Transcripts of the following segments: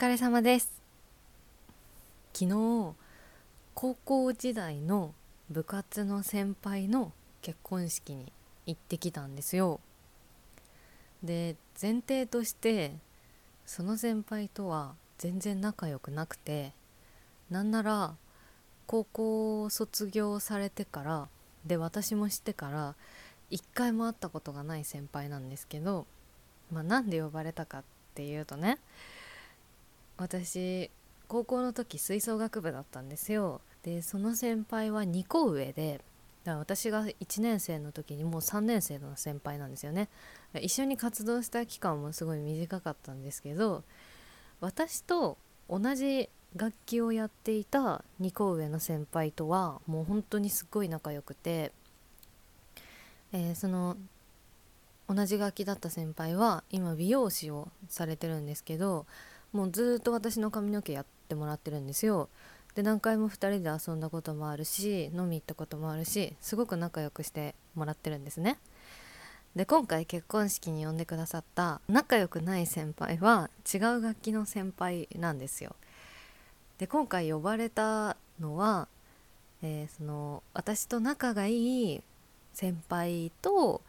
疲れ様です。昨日高校時代の部活の先輩の結婚式に行ってきたんですよ。で前提としてその先輩とは全然仲良くなくてなんなら高校を卒業されてからで私もしてから一回も会ったことがない先輩なんですけどまあなんで呼ばれたかっていうとね私高校の時吹奏楽部だったんですよ。でその先輩は2個上でだから私が1年生の時にもう3年生の先輩なんですよね。一緒に活動した期間もすごい短かったんですけど私と同じ楽器をやっていた2個上の先輩とはもう本当にすっごい仲良くて、えー、その同じ楽器だった先輩は今美容師をされてるんですけどもうずっと私の髪の毛やってもらってるんですよ。で何回も2人で遊んだこともあるし飲み行ったこともあるしすごく仲良くしてもらってるんですね。で今回結婚式に呼んでくださった仲良くない先輩は違う楽器の先輩なんですよ。で今回呼ばれたのは、えー、その私と仲がいい先輩と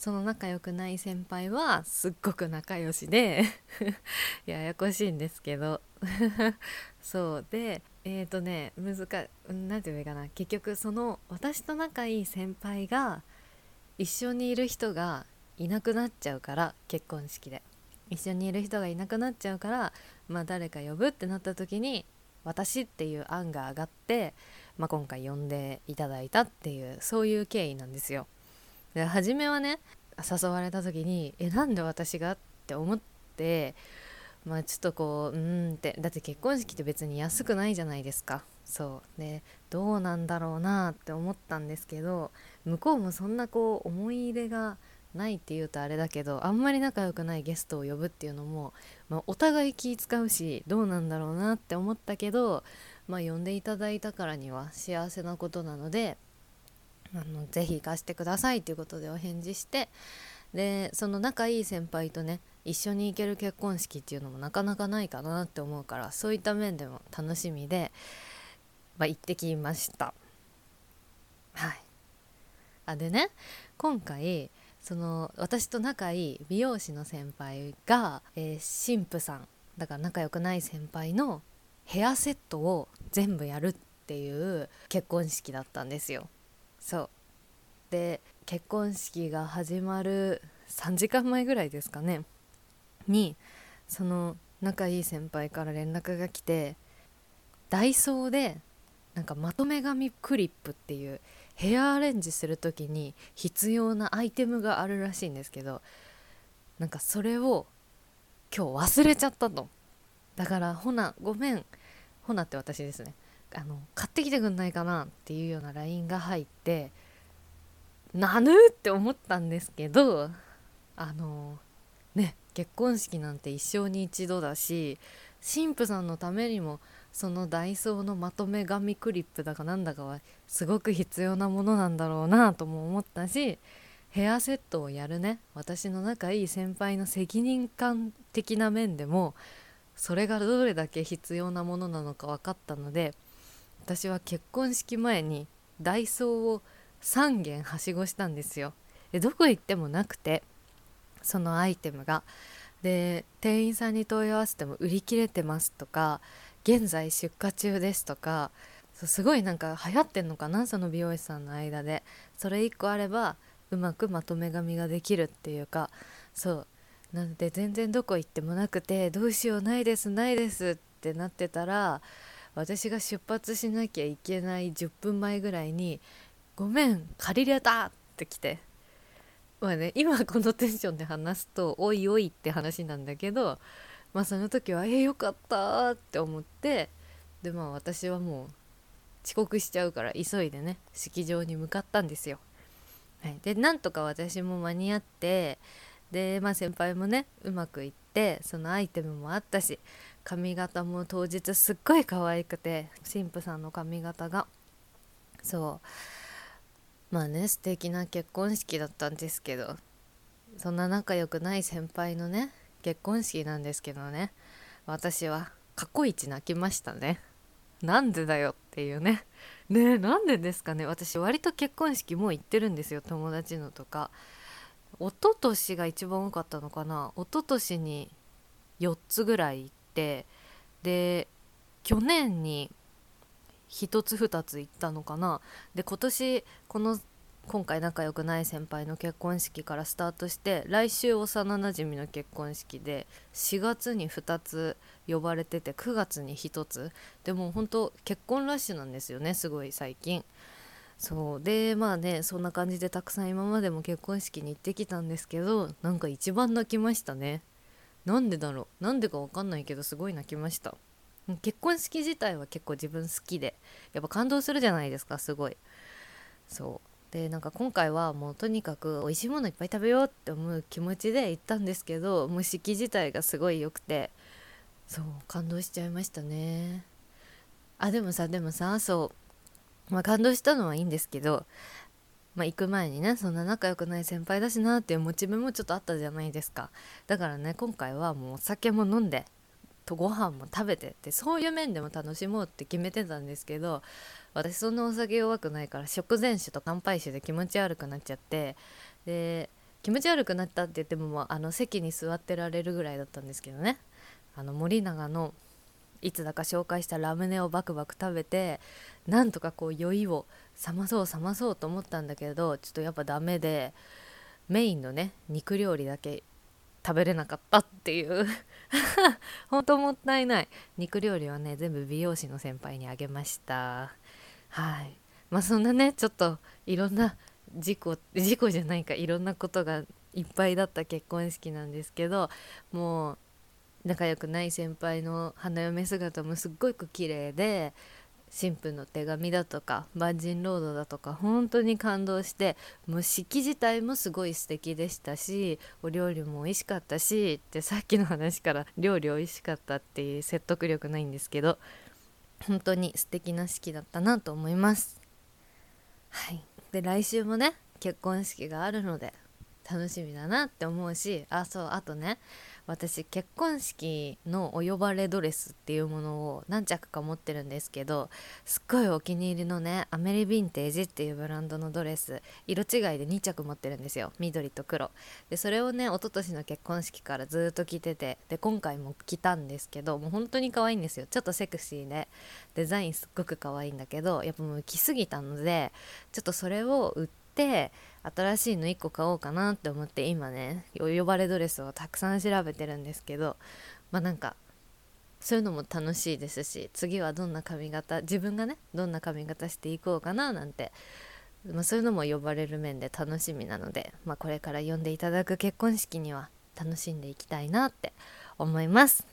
その仲良くない先輩はすっごく仲良しで ややこしいんですけど。そうでえっ、ー、とね難何て言うかな。結局その私と仲いい先輩が一緒にいる人がいなくなっちゃうから結婚式で。一緒にいる人がいなくなっちゃうからまあ誰か呼ぶってなった時に私っていう案が上がって、まあ、今回呼んでいただいたっていうそういう経緯なんですよ。で初めはね誘われた時にえなんで私が？って思ってまあちょっとこううんって。だって結婚式って別に安くないじゃないですか。そう。でどうなんだろうなって思ったんですけど向こうもそんなこう思い入れがないっていうとあれだけどあんまり仲良くないゲストを呼ぶっていうのも、まあ、お互い気使うしどうなんだろうなって思ったけど、まあ、呼んでいただいたからには幸せなことなのであのぜひ行かせてくださいということでお返事してでその仲いい先輩とね一緒に行ける結婚式っていうのもなかなかないかなって思うからそういった面でも楽しみで、まあ、行ってきました。はい。あでね今回その私と仲いい美容師の先輩が、えー、神父さんだから仲良くない先輩のヘアセットを全部やるっていう結婚式だったんですよ。そう。で結婚式が始まる3時間前ぐらいですかね。にその仲いい先輩から連絡が来てダイソーでなんかまとめ紙クリップっていうヘアアレンジする時に必要なアイテムがあるらしいんですけどなんかそれを今日忘れちゃったと。だからほなごめん。ほなって私ですね。あの買ってきてくんないかなっていうような LINE が入ってなぬって思ったんですけどあのね結婚式なんて一生に一度だし神父さんのためにもそのダイソーのまとめ紙クリップだかなんだかはすごく必要なものなんだろうなとも思ったしヘアセットをやるね。私の仲いい先輩の責任感的な面でもそれがどれだけ必要なものなのか分かったので私は結婚式前にダイソーを3軒はしごしたんですよ。でどこ行ってもなくてそのアイテムが。で店員さんに問い合わせても売り切れてますとか現在出荷中ですとかすごいなんか流行ってんのかなその美容師さんの間で。それ1個あればうまくまとめ髪ができるっていうかそう。なので全然どこ行ってもなくてどうしようないですないですってなってたら私が出発しなきゃいけない10分前ぐらいに「ごめん借りれた!」って来てまあね今このテンションで話すと「おいおい」って話なんだけどまあその時は「えよかった!」って思ってでまあ私はもう遅刻しちゃうから急いでね式場に向かったんですよ。はい、でなんとか私も間に合ってでまあ先輩もねうまくいってそのアイテムもあったし髪型も当日すっごい可愛くて神父さんの髪型が。そう。まあね素敵な結婚式だったんですけどそんな仲良くない先輩のね結婚式なんですけどね私は過去一泣きましたね。なんでだよっていうね。ねえなんでですかね。私割と結婚式もう行ってるんですよ友達のとか。一昨年が一番多かったのかな。一昨年に4つぐらい行ってで去年に1つ2つ行ったのかな。で今年この今回仲良くない先輩の結婚式からスタートして来週幼なじみの結婚式で4月に2つ呼ばれてて9月に1つ。でも本当結婚ラッシュなんですよねすごい最近。そうでまあねそんな感じでたくさん今までも結婚式に行ってきたんですけどなんか一番泣きましたね。なんでだろう？なんでか分かんないけどすごい泣きました。結婚式自体は結構自分好きでやっぱ感動するじゃないですかすごい。そう。でなんか今回はもうとにかく美味しいものいっぱい食べようって思う気持ちで行ったんですけどもう式自体がすごい良くてそう感動しちゃいましたね。あでもさでもさそう。まあ感動したのはいいんですけどまあ行く前にねそんな仲良くない先輩だしなっていうモチベもちょっとあったじゃないですか。だからね今回はもうお酒も飲んでとご飯も食べてってそういう面でも楽しもうって決めてたんですけど私そんなお酒弱くないから食前酒と乾杯酒で気持ち悪くなっちゃってで気持ち悪くなったって言っても、まあ、あの席に座ってられるぐらいだったんですけどね。あの森永のいつだか紹介したラムネをバクバク食べてなんとかこう酔いを冷まそう冷まそうと思ったんだけどちょっとやっぱダメでメインのね肉料理だけ食べれなかったっていう。本当もったいない。肉料理はね全部美容師の先輩にあげました。はい。まあそんなねちょっといろんな事故事故じゃないかいろんなことがいっぱいだった結婚式なんですけどもう仲良くない先輩の花嫁姿もすっごく綺麗で新婦の手紙だとか万人ロードだとか本当に感動してもう式自体もすごい素敵でしたしお料理も美味しかったしってさっきの話から料理美味しかったっていう説得力ないんですけど本当に素敵な式だったなと思います。はい。で来週もね結婚式があるので楽しみだなって思うしあそうあとね私結婚式のお呼ばれドレスっていうものを何着か持ってるんですけどすっごいお気に入りのねアメリヴィンテージっていうブランドのドレス色違いで2着持ってるんですよ。緑と黒。でそれをね一昨年の結婚式からずっと着ててで今回も着たんですけどもう本当に可愛いんですよ。ちょっとセクシーで。デザインすっごく可愛いんだけどやっぱもう着すぎたのでちょっとそれを売って新しいの1個買おうかなって思って今ね呼ばれドレスをたくさん調べてるんですけどまあなんかそういうのも楽しいですし次はどんな髪型自分がねどんな髪型していこうかななんて、まあ、そういうのも呼ばれる面で楽しみなので、まあ、これから呼んでいただく結婚式には楽しんでいきたいなって思います。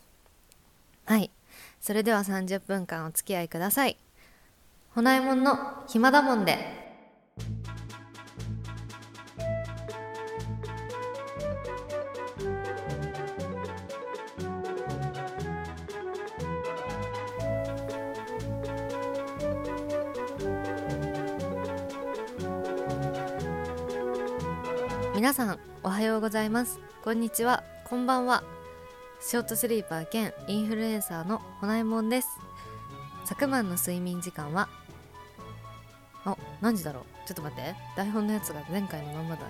はい。それでは30分間お付き合いください。ほなえもんの暇だもんで。皆さんおはようございます。こんにちは。こんばんは。ショートスリーパー兼インフルエンサーのほなえもんです。昨晩の睡眠時間はあ何時だろう。ちょっと待って。台本のやつが前回のまんまだ。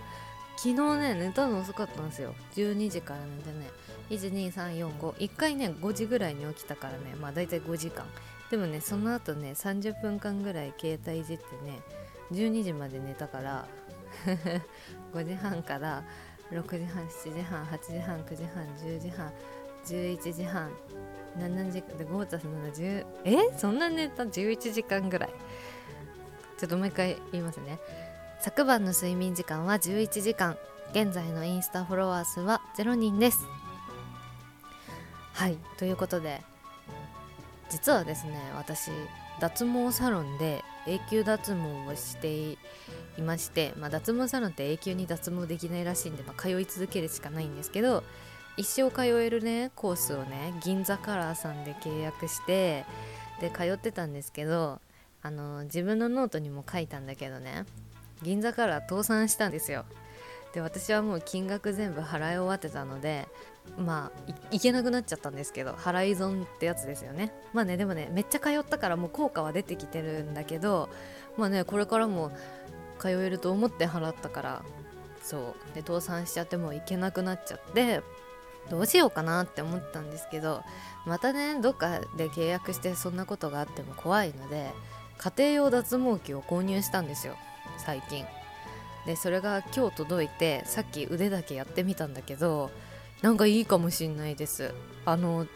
昨日ね寝たの遅かったんですよ。12時から寝てね。12345 1回ね5時ぐらいに起きたからね。まあ大体5時間。でもねその後ね30分間ぐらい携帯いじってね12時まで寝たから 5時半から6時半7時半8時半9時半10時半11時半7時で5たす7 10えそんな寝た11時間ぐらい？ちょっともう一回言いますね。昨晩の睡眠時間は11時間。現在のインスタフォロワー数は0人です。はいということで実はですね私脱毛サロンで永久脱毛をしていいまして、まあ、脱毛サロンって永久に脱毛できないらしいんで、まあ、通い続けるしかないんですけど一生通えるねコースをね銀座カラーさんで契約してで通ってたんですけどあの自分のノートにも書いたんだけどね銀座カラー倒産したんですよ。で私はもう金額全部払い終わってたのでまあいけなくなっちゃったんですけど払い損ってやつですよね。まあねでもねめっちゃ通ったからもう効果は出てきてるんだけどまあねこれからも通えると思って払ったからそう。で倒産しちゃってもう行けなくなっちゃってどうしようかなって思ったんですけどまたねどっかで契約してそんなことがあっても怖いので家庭用脱毛器を購入したんですよ最近。でそれが今日届いてさっき腕だけやってみたんだけどなんかいいかもしんないです。あの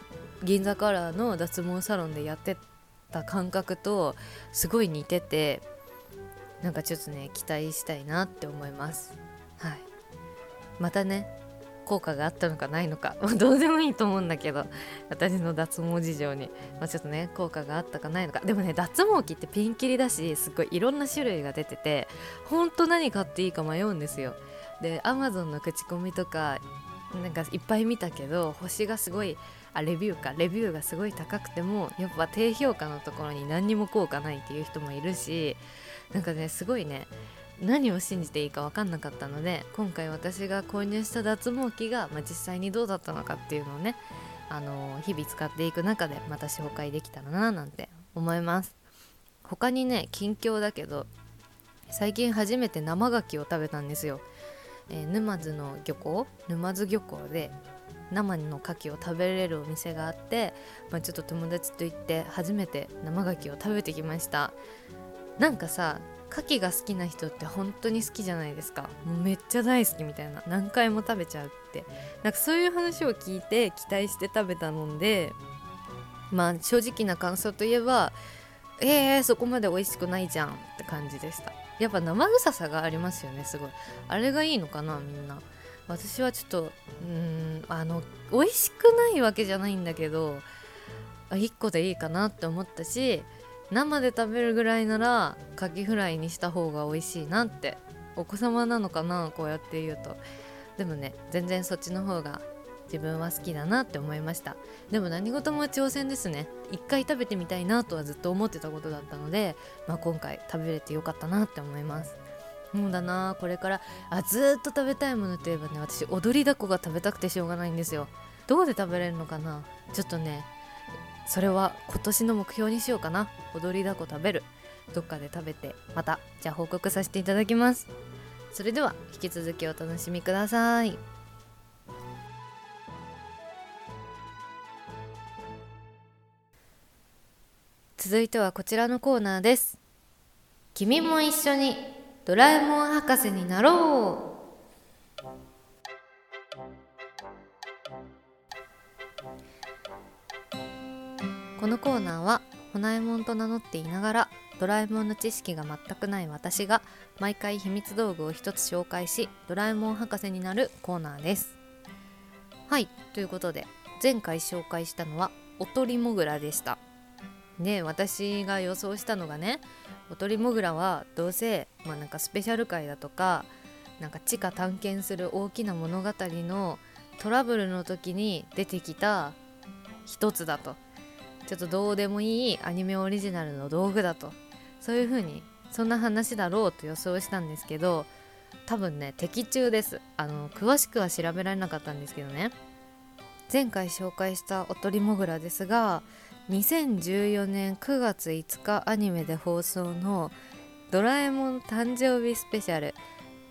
銀座カラーの脱毛サロンでやってた感覚とすごい似ててなんかちょっとね期待したいなって思います。はい。またね効果があったのかないのか、まあ、どうでもいいと思うんだけど私の脱毛事情に、まあ、ちょっとね効果があったかないのか。でもね脱毛器ってピンキリだしすっごいいろんな種類が出ててほんと何買っていいか迷うんですよ。で Amazon の口コミとかなんかいっぱい見たけど星がすごいあレビューかレビューがすごい高くてもやっぱ低評価のところに何にも効果ないっていう人もいるしなんかねすごいね何を信じていいか分かんなかったので今回私が購入した脱毛器が、まあ、実際にどうだったのかっていうのをねあの日々使っていく中でまた紹介できたらななんて思います。他にね近況だけど最近初めて生牡蠣を食べたんですよ、えー、沼津の漁港沼津漁港で生の牡蠣を食べれるお店があって、まあ、ちょっと友達と行って初めて生牡蠣を食べてきました。なんかさ牡蠣が好きな人って本当に好きじゃないですか。もうめっちゃ大好きみたいな。何回も食べちゃうって。なんかそういう話を聞いて期待して食べたのでまあ正直な感想といえばえー、そこまで美味しくないじゃんって感じでした。やっぱ生臭さがありますよねすごい。あれがいいのかなみんな。私はちょっとうんあの美味しくないわけじゃないんだけど1個でいいかなって思ったし生で食べるぐらいならカキフライにした方が美味しいなってお子様なのかなこうやって言うと。でもね全然そっちの方が自分は好きだなって思いました。でも何事も挑戦ですね。一回食べてみたいなとはずっと思ってたことだったので、まあ、今回食べれてよかったなって思います。もうだなこれからあずっと食べたいものといえばね私踊りだこが食べたくてしょうがないんですよ。どこで食べれるのかな？ちょっとねそれは今年の目標にしようかな。踊りだこ食べる。どっかで食べてまたじゃあ報告させていただきます。それでは引き続きお楽しみください。続いてはこちらのコーナーです。君も一緒にドラえもん博士になろう。このコーナーはほなえもんと名乗っていながらドラえもんの知識が全くない私が毎回秘密道具を一つ紹介しドラえもん博士になるコーナーです。はいということで前回紹介したのはおとりもぐらでした。で私が予想したのがねおとりもぐらはどうせまあなんかスペシャル回だとかなんか地下探検する大きな物語のトラブルの時に出てきた一つだと。ちょっとどうでもいいアニメオリジナルの道具だと。そういう風にそんな話だろうと予想したんですけど多分ね的中です。あの詳しくは調べられなかったんですけどね。前回紹介したおとりもぐらですが2014年9月5日アニメで放送の「ドラえもん誕生日スペシャル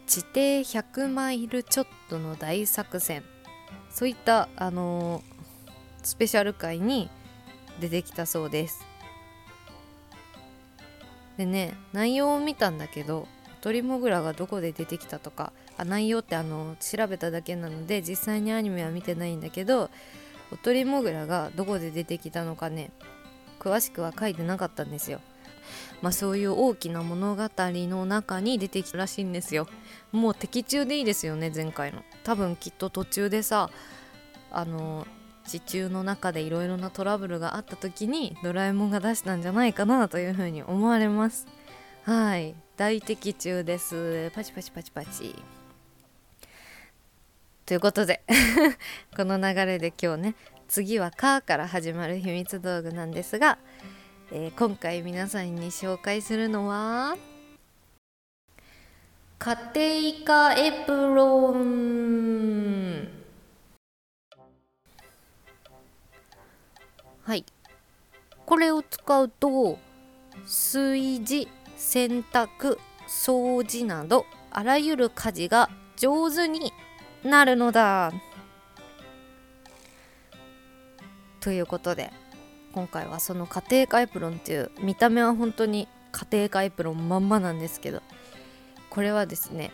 地底100マイルちょっとの大作戦」そういったあのー、スペシャル回に出てきたそうです。でね内容を見たんだけど鳥もぐらがどこで出てきたとかあ内容ってあの調べただけなので実際にアニメは見てないんだけどおとりもぐらがどこで出てきたのかね詳しくは書いてなかったんですよ。まあそういう大きな物語の中に出てきたらしいんですよ。もう的中でいいですよね前回の。多分きっと途中でさあの地中の中でいろいろなトラブルがあった時にドラえもんが出したんじゃないかなというふうに思われます。はい。大的中です。パチパチパチパチ。ということで この流れで今日ね次は「カー」から始まる秘密道具なんですが、えー、今回皆さんに紹介するのは家庭科エプロン。はい。これを使うと炊事洗濯掃除などあらゆる家事が上手になるのだ。ということで今回はその家庭科エプロンっていう見た目は本当に家庭科エプロンまんまなんですけどこれはですね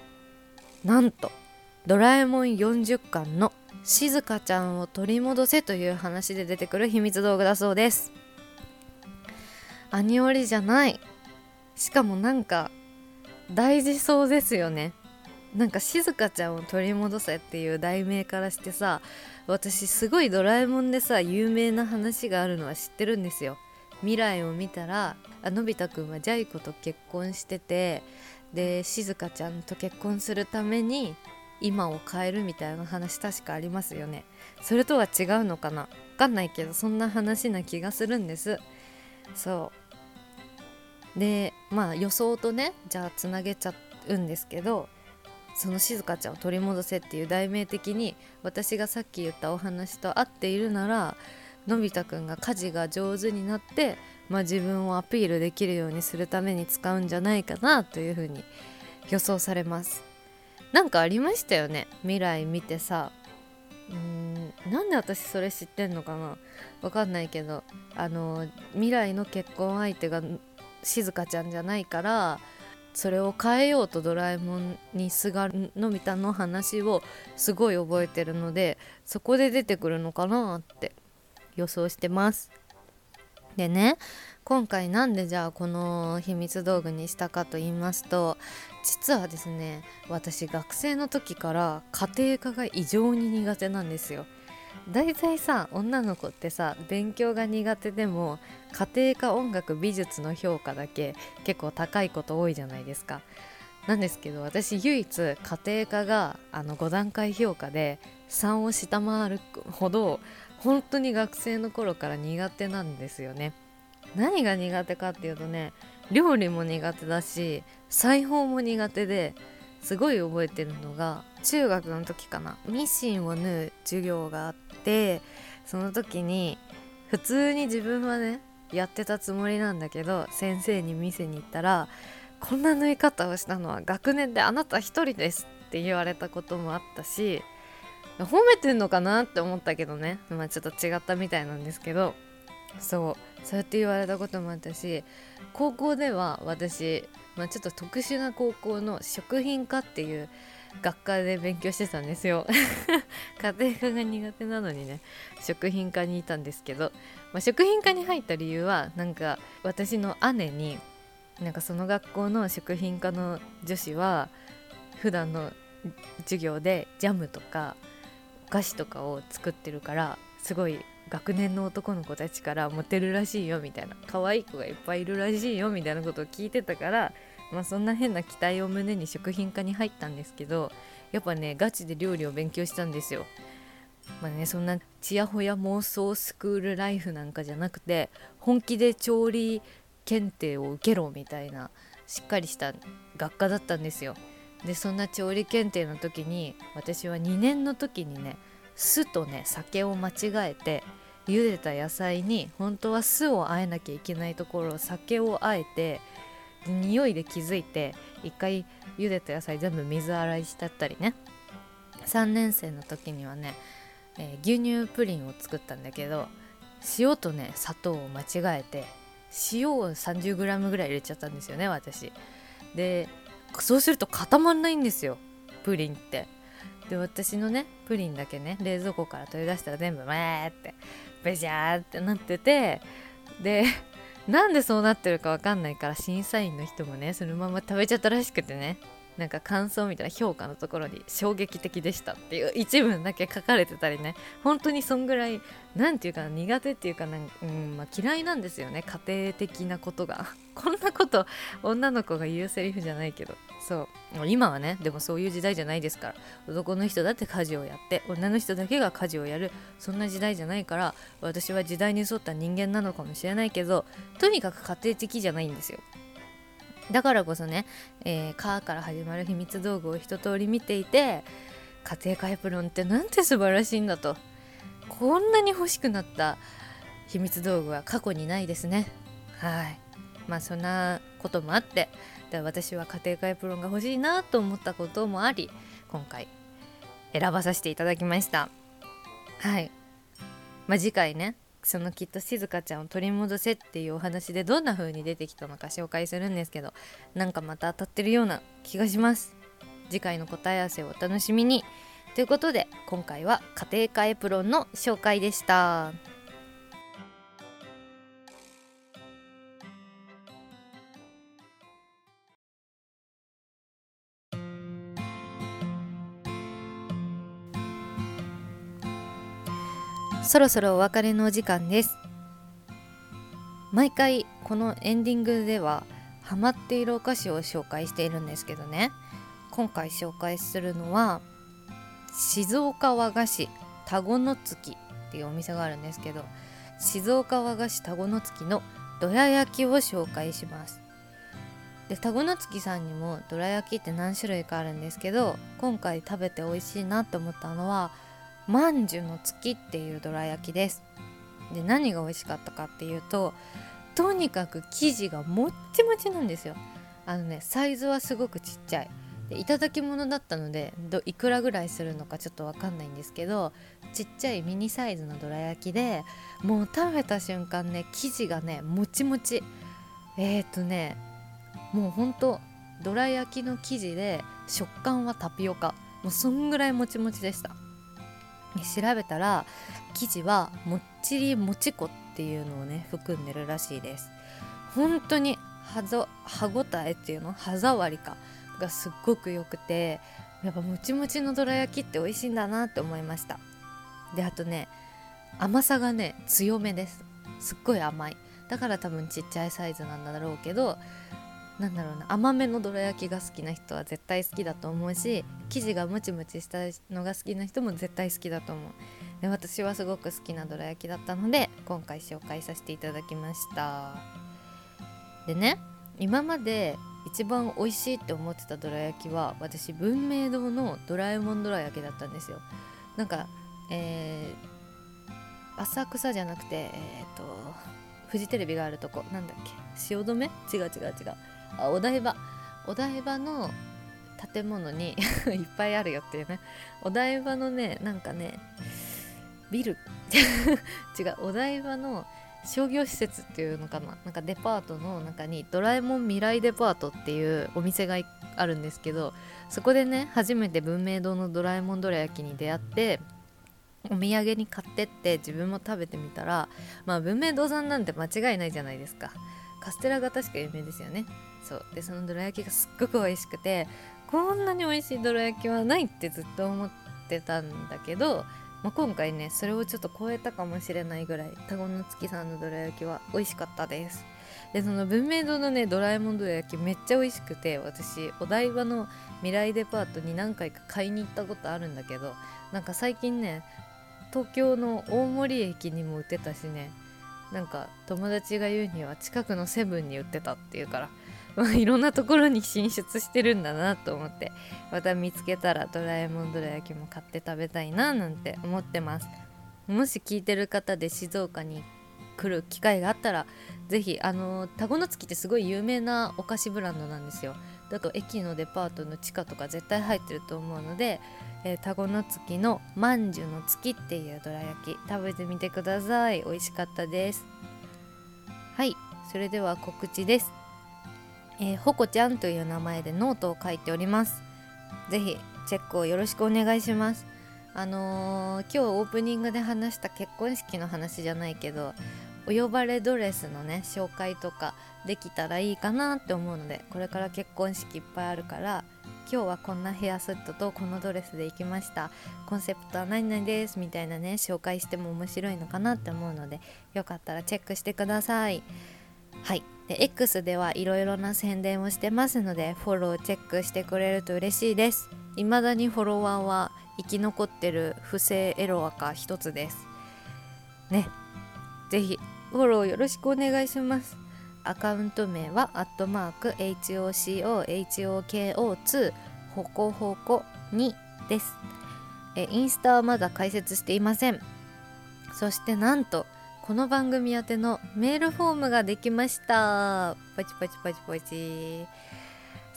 なんとドラえもん40巻のしずかちゃんを取り戻せという話で出てくる秘密道具だそうです。アニオリじゃない。しかもなんか大事そうですよね。なんかしずかちゃんを取り戻せっていう題名からしてさ私すごいドラえもんでさ有名な話があるのは知ってるんですよ。未来を見たらあのび太くんはジャイ子と結婚しててでしずかちゃんと結婚するために今を変えるみたいな話確かありますよね。それとは違うのかな？分かんないけどそんな話な気がするんです。そう。でまあ予想とねじゃあつなげちゃうんですけどそのしずかちゃんを取り戻せっていう題名的に私がさっき言ったお話と合っているならのび太くんが家事が上手になって、まあ、自分をアピールできるようにするために使うんじゃないかなというふうに予想されます。なんかありましたよね。未来見てさ。うんなんで私それ知ってんのかな。わかんないけど。あの未来の結婚相手がしずかちゃんじゃないからそれを変えようとドラえもんにすがるのび太の話をすごい覚えてるのでそこで出てくるのかなって。予想してます。でね今回なんでじゃあこの秘密道具にしたかと言いますと実はですね私学生の時から家庭科が異常に苦手なんですよ。大体さ女の子ってさ勉強が苦手でも家庭科音楽美術の評価だけ結構高いこと多いじゃないですか。なんですけど私唯一家庭科があの5段階評価で3を下回るほど本当に学生の頃から苦手なんですよね。何が苦手かっていうとね料理も苦手だし裁縫も苦手ですごい覚えてるのが中学の時かな。ミシンを縫う授業があってその時に普通に自分はねやってたつもりなんだけど先生に見せに行ったらこんな縫い方をしたのは学年であなた一人ですって言われたこともあったし褒めてんのかなって思ったけどね。まあちょっと違ったみたいなんですけどそうそうやって言われたこともあったし高校では私、まあ、ちょっと特殊な高校の食品科っていう学科で勉強してたんですよ。家庭科が苦手なのにね食品科にいたんですけど、まあ、食品科に入った理由はなんか私の姉になんかその学校の食品科の女子は普段の授業でジャムとかお菓子とかを作ってるからすごい学年の男の子たちからモテるらしいよみたいな可愛い子がいっぱいいるらしいよみたいなことを聞いてたからまあそんな変な期待を胸に食品科に入ったんですけどやっぱねガチで料理を勉強したんですよ。まあねそんなちやほや妄想スクールライフなんかじゃなくて本気で調理検定を受けろみたいなしっかりした学科だったんですよ。でそんな調理検定の時に私は2年の時にね酢とね酒を間違えて茹でた野菜に本当は酢をあえなきゃいけないところを酒をあえて匂いで気づいて一回茹でた野菜全部水洗いしちゃったりね。3年生の時にはね、えー、牛乳プリンを作ったんだけど塩とね砂糖を間違えて塩を 30g ぐらい入れちゃったんですよね私。でそうすると固まんないんですよプリンって。で私のねプリンだけね冷蔵庫から取り出したら全部「めー」ってベジャーってなっててで なんでそうなってるかわかんないから審査員の人もねそのまま食べちゃったらしくてねなんか感想みたいな評価のところに衝撃的でしたっていう一文だけ書かれてたりね本当にそんぐらい何て言うか苦手っていうかなん、うんまあ、嫌いなんですよね家庭的なことが。こんなこと女の子が言うセリフじゃないけど。そう。今はねでもそういう時代じゃないですから。男の人だって家事をやって女の人だけが家事をやる。そんな時代じゃないから私は時代に沿った人間なのかもしれないけどとにかく家庭的じゃないんですよ。だからこそね「えー、カー」から始まる秘密道具を一通り見ていて家庭科エプロンってなんて素晴らしいんだと。こんなに欲しくなった秘密道具は過去にないですね。はい。まあそんなこともあってで私は家庭科エプロンが欲しいなと思ったこともあり今回選ばさせていただきました。はい。まあ次回ねそのきっと静香ちゃんを取り戻せっていうお話でどんな風に出てきたのか紹介するんですけどなんかまた当たってるような気がします。次回の答え合わせをお楽しみに。ということで今回は家庭科エプロンの紹介でした。そろそろお別れのお時間です。毎回このエンディングではハマっているお菓子を紹介しているんですけどね。今回紹介するのは静岡和菓子田子の月っていうお店があるんですけど静岡和菓子田子の月のどら焼きを紹介します。で田子の月さんにもどら焼きって何種類かあるんですけど今回食べて美味しいなと思ったのはまんじゅの月っていうどら焼きです。で何が美味しかったかっていうととにかく生地がもっちもちなんですよ。あのねサイズはすごくちっちゃい。でいただき物だったのでどいくらぐらいするのかちょっと分かんないんですけどちっちゃいミニサイズのどら焼きでもう食べた瞬間ね生地がねもちもち。えっ、ー、とねもうほんとどら焼きの生地で食感はタピオカ。もうそんぐらいもちもちでした。調べたら生地はもっちりもち粉っていうのをね含んでるらしいです。本当に歯歯ごたえっていうの？歯触りかがすっごく良くてやっぱもちもちのどら焼きって美味しいんだなって思いました。であとね甘さがね強めです。すっごい甘い。だから多分ちっちゃいサイズなんだろうけどなんだろうな甘めのどら焼きが好きな人は絶対好きだと思うし生地がムチムチしたのが好きな人も絶対好きだと思う。で私はすごく好きなどら焼きだったので今回紹介させていただきました。でね今まで一番美味しいって思ってたどら焼きは私文明堂のドラえもんどら焼きだったんですよ。なんかえー、浅草じゃなくてえっ、ー、とフジテレビがあるとこなんだっけ汐留？違う違う違う。あお台場。お台場の建物に いっぱいあるよっていうね。お台場のねなんかねビル。違うお台場の商業施設っていうのかな。なんかデパートの中にドラえもん未来デパートっていうお店があるんですけどそこでね初めて文明堂のドラえもんどら焼きに出会ってお土産に買ってって自分も食べてみたらまあ文明堂さんなんて間違いないじゃないですか。カステラが確か有名ですよね。そう。でそのどら焼きがすっごく美味しくてこんなに美味しいどら焼きはないってずっと思ってたんだけどまあ、今回ねそれをちょっと超えたかもしれないぐらい田子の月さんのどら焼きは美味しかったです。でその文明堂のねドラえもんどら焼きめっちゃ美味しくて私お台場の未来デパートに何回か買いに行ったことあるんだけどなんか最近ね東京の大森駅にも売ってたしねなんか友達が言うには近くのセブンに売ってたっていうから まあ、いろんなところに進出してるんだなと思ってまた見つけたらドラえもんどら焼きも買って食べたいななんて思ってます。もし聞いてる方で静岡に来る機会があったら是非あの田子の月ってすごい有名なお菓子ブランドなんですよ。だから駅のデパートの地下とか絶対入ってると思うので、えー、田子の月のまんじゅの月っていうどら焼き食べてみてください。美味しかったです。はい。それでは告知です。えー、ほこちゃんという名前でノートを書いております。ぜひチェックをよろしくお願いします。あのー、今日オープニングで話した結婚式の話じゃないけどお呼ばれドレスのね紹介とかできたらいいかなって思うのでこれから結婚式いっぱいあるから今日はこんなヘアセットとこのドレスで行きました。コンセプトは何々ですみたいなね紹介しても面白いのかなって思うのでよかったらチェックしてください。はい。で X ではいろいろな宣伝をしてますのでフォローチェックしてくれると嬉しいです。未だにフォロワーは生き残ってる不正エロアカ一つです。ね。ぜひフォローよろしくお願いします。アカウント名はアットマーク HOCOHOKO2 ほこほこ2です。えインスタはまだ開設していません。そしてなんとこの番組宛てのメールフォームができました。パチパチパチパチ。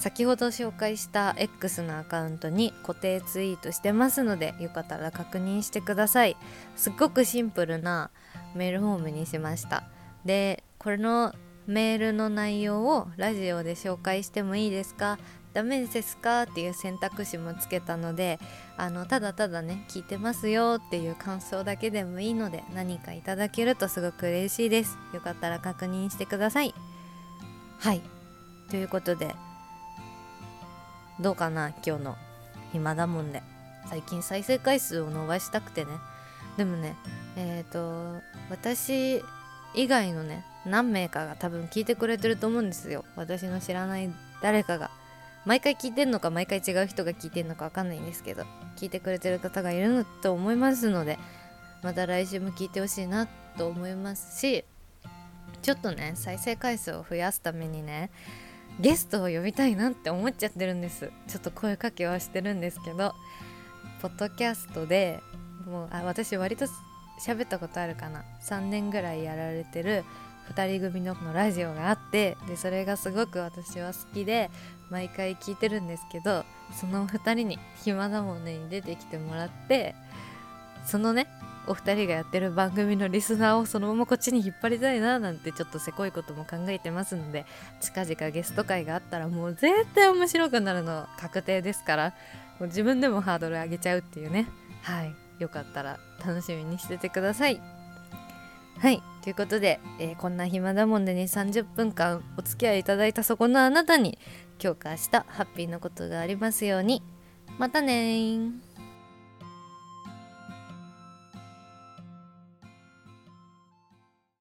先ほど紹介した X のアカウントに固定ツイートしてますのでよかったら確認してください。すっごくシンプルなメールフォームにしました。でこれのメールの内容をラジオで紹介してもいいですか？ダメですか？っていう選択肢もつけたのであのただただね聞いてますよっていう感想だけでもいいので何かいただけるとすごく嬉しいです。よかったら確認してください。はい。ということでどうかな今日の。暇だもんで最近再生回数を伸ばしたくてね。でもねえっ、ー、と私以外のね何名かが多分聞いてくれてると思うんですよ。私の知らない誰かが。毎回聞いてんのか毎回違う人が聞いてんのか分かんないんですけど聞いてくれてる方がいるのと思いますのでまた来週も聞いてほしいなと思いますしちょっとね再生回数を増やすためにねゲストを呼びたいなって思っちゃってるんです。ちょっと声かけはしてるんですけどポッドキャストでもうあ私割と喋ったことあるかな。3年ぐらいやられてる2人組のラジオがあってでそれがすごく私は好きで毎回聞いてるんですけどその2人に暇だもんねに出てきてもらってそのねお二人がやってる番組のリスナーをそのままこっちに引っ張りたいななんてちょっとせこいことも考えてますので近々ゲスト会があったらもう絶対面白くなるの確定ですからもう自分でもハードル上げちゃうっていうね。はい。よかったら楽しみにしててください。はい。ということで、えー、こんな暇だもんでね30分間お付き合いいただいたそこのあなたに今日か明日ハッピーなことがありますように。またね